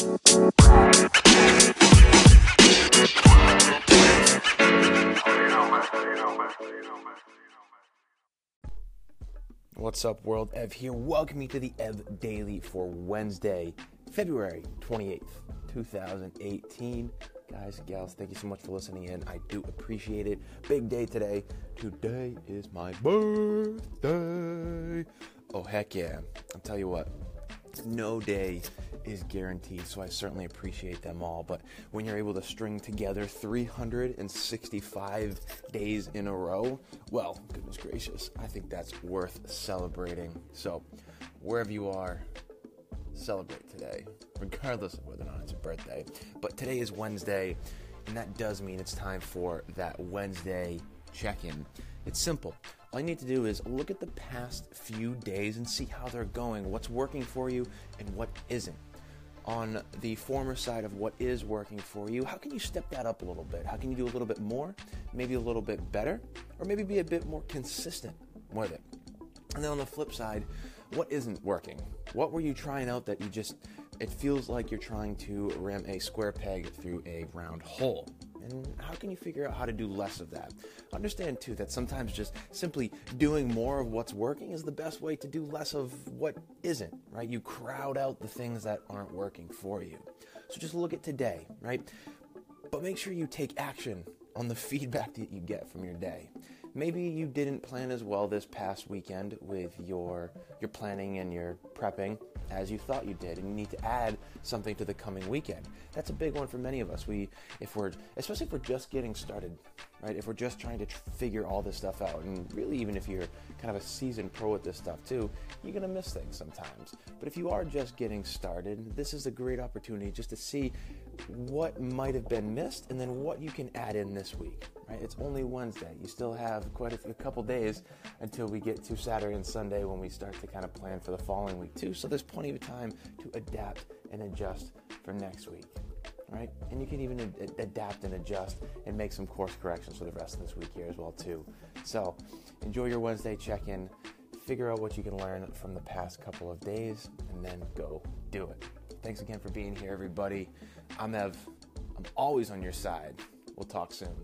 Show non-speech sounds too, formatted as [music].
What's up, world? Ev here. Welcome you to the Ev Daily for Wednesday, February 28th, 2018. Guys, gals, thank you so much for listening in. I do appreciate it. Big day today. Today is my birthday. Oh, heck yeah. I'll tell you what, no day is guaranteed, so I certainly appreciate them all. But when you're able to string together 365 days in a row, well, goodness gracious, I think that's worth celebrating. So, wherever you are, celebrate today, regardless of whether or not it's a birthday. But today is Wednesday, and that does mean it's time for that Wednesday check in. It's simple. All you need to do is look at the past few days and see how they're going, what's working for you, and what isn't. On the former side of what is working for you, how can you step that up a little bit? How can you do a little bit more, maybe a little bit better, or maybe be a bit more consistent with it? And then on the flip side, what isn't working? What were you trying out that you just, it feels like you're trying to ram a square peg through a round hole? And how can you figure out how to do less of that? Understand too that sometimes just simply doing more of what's working is the best way to do less of what isn't, right? You crowd out the things that aren't working for you. So just look at today, right? But make sure you take action on the [laughs] feedback that you get from your day. Maybe you didn't plan as well this past weekend with your your planning and your prepping as you thought you did and you need to add something to the coming weekend. That's a big one for many of us. We if we're especially if we're just getting started right? If we're just trying to figure all this stuff out and really even if you're kind of a seasoned pro at this stuff too you're going to miss things sometimes. But if you are just getting started this is a great opportunity just to see what might have been missed and then what you can add in this week right? It's only wednesday. You still have quite a, few, a couple days until we get to saturday and sunday when we start to kind of plan for the following week too. So there's plenty of time to adapt and adjust for next week right? And you can even ad- adapt and adjust and make some course corrections for the rest of this week here as well too. So enjoy your wednesday check-in figure out what you can learn from the past couple of days and then go do it thanks again for being here everybody. I'm ev. I'm always on your side. We'll talk soon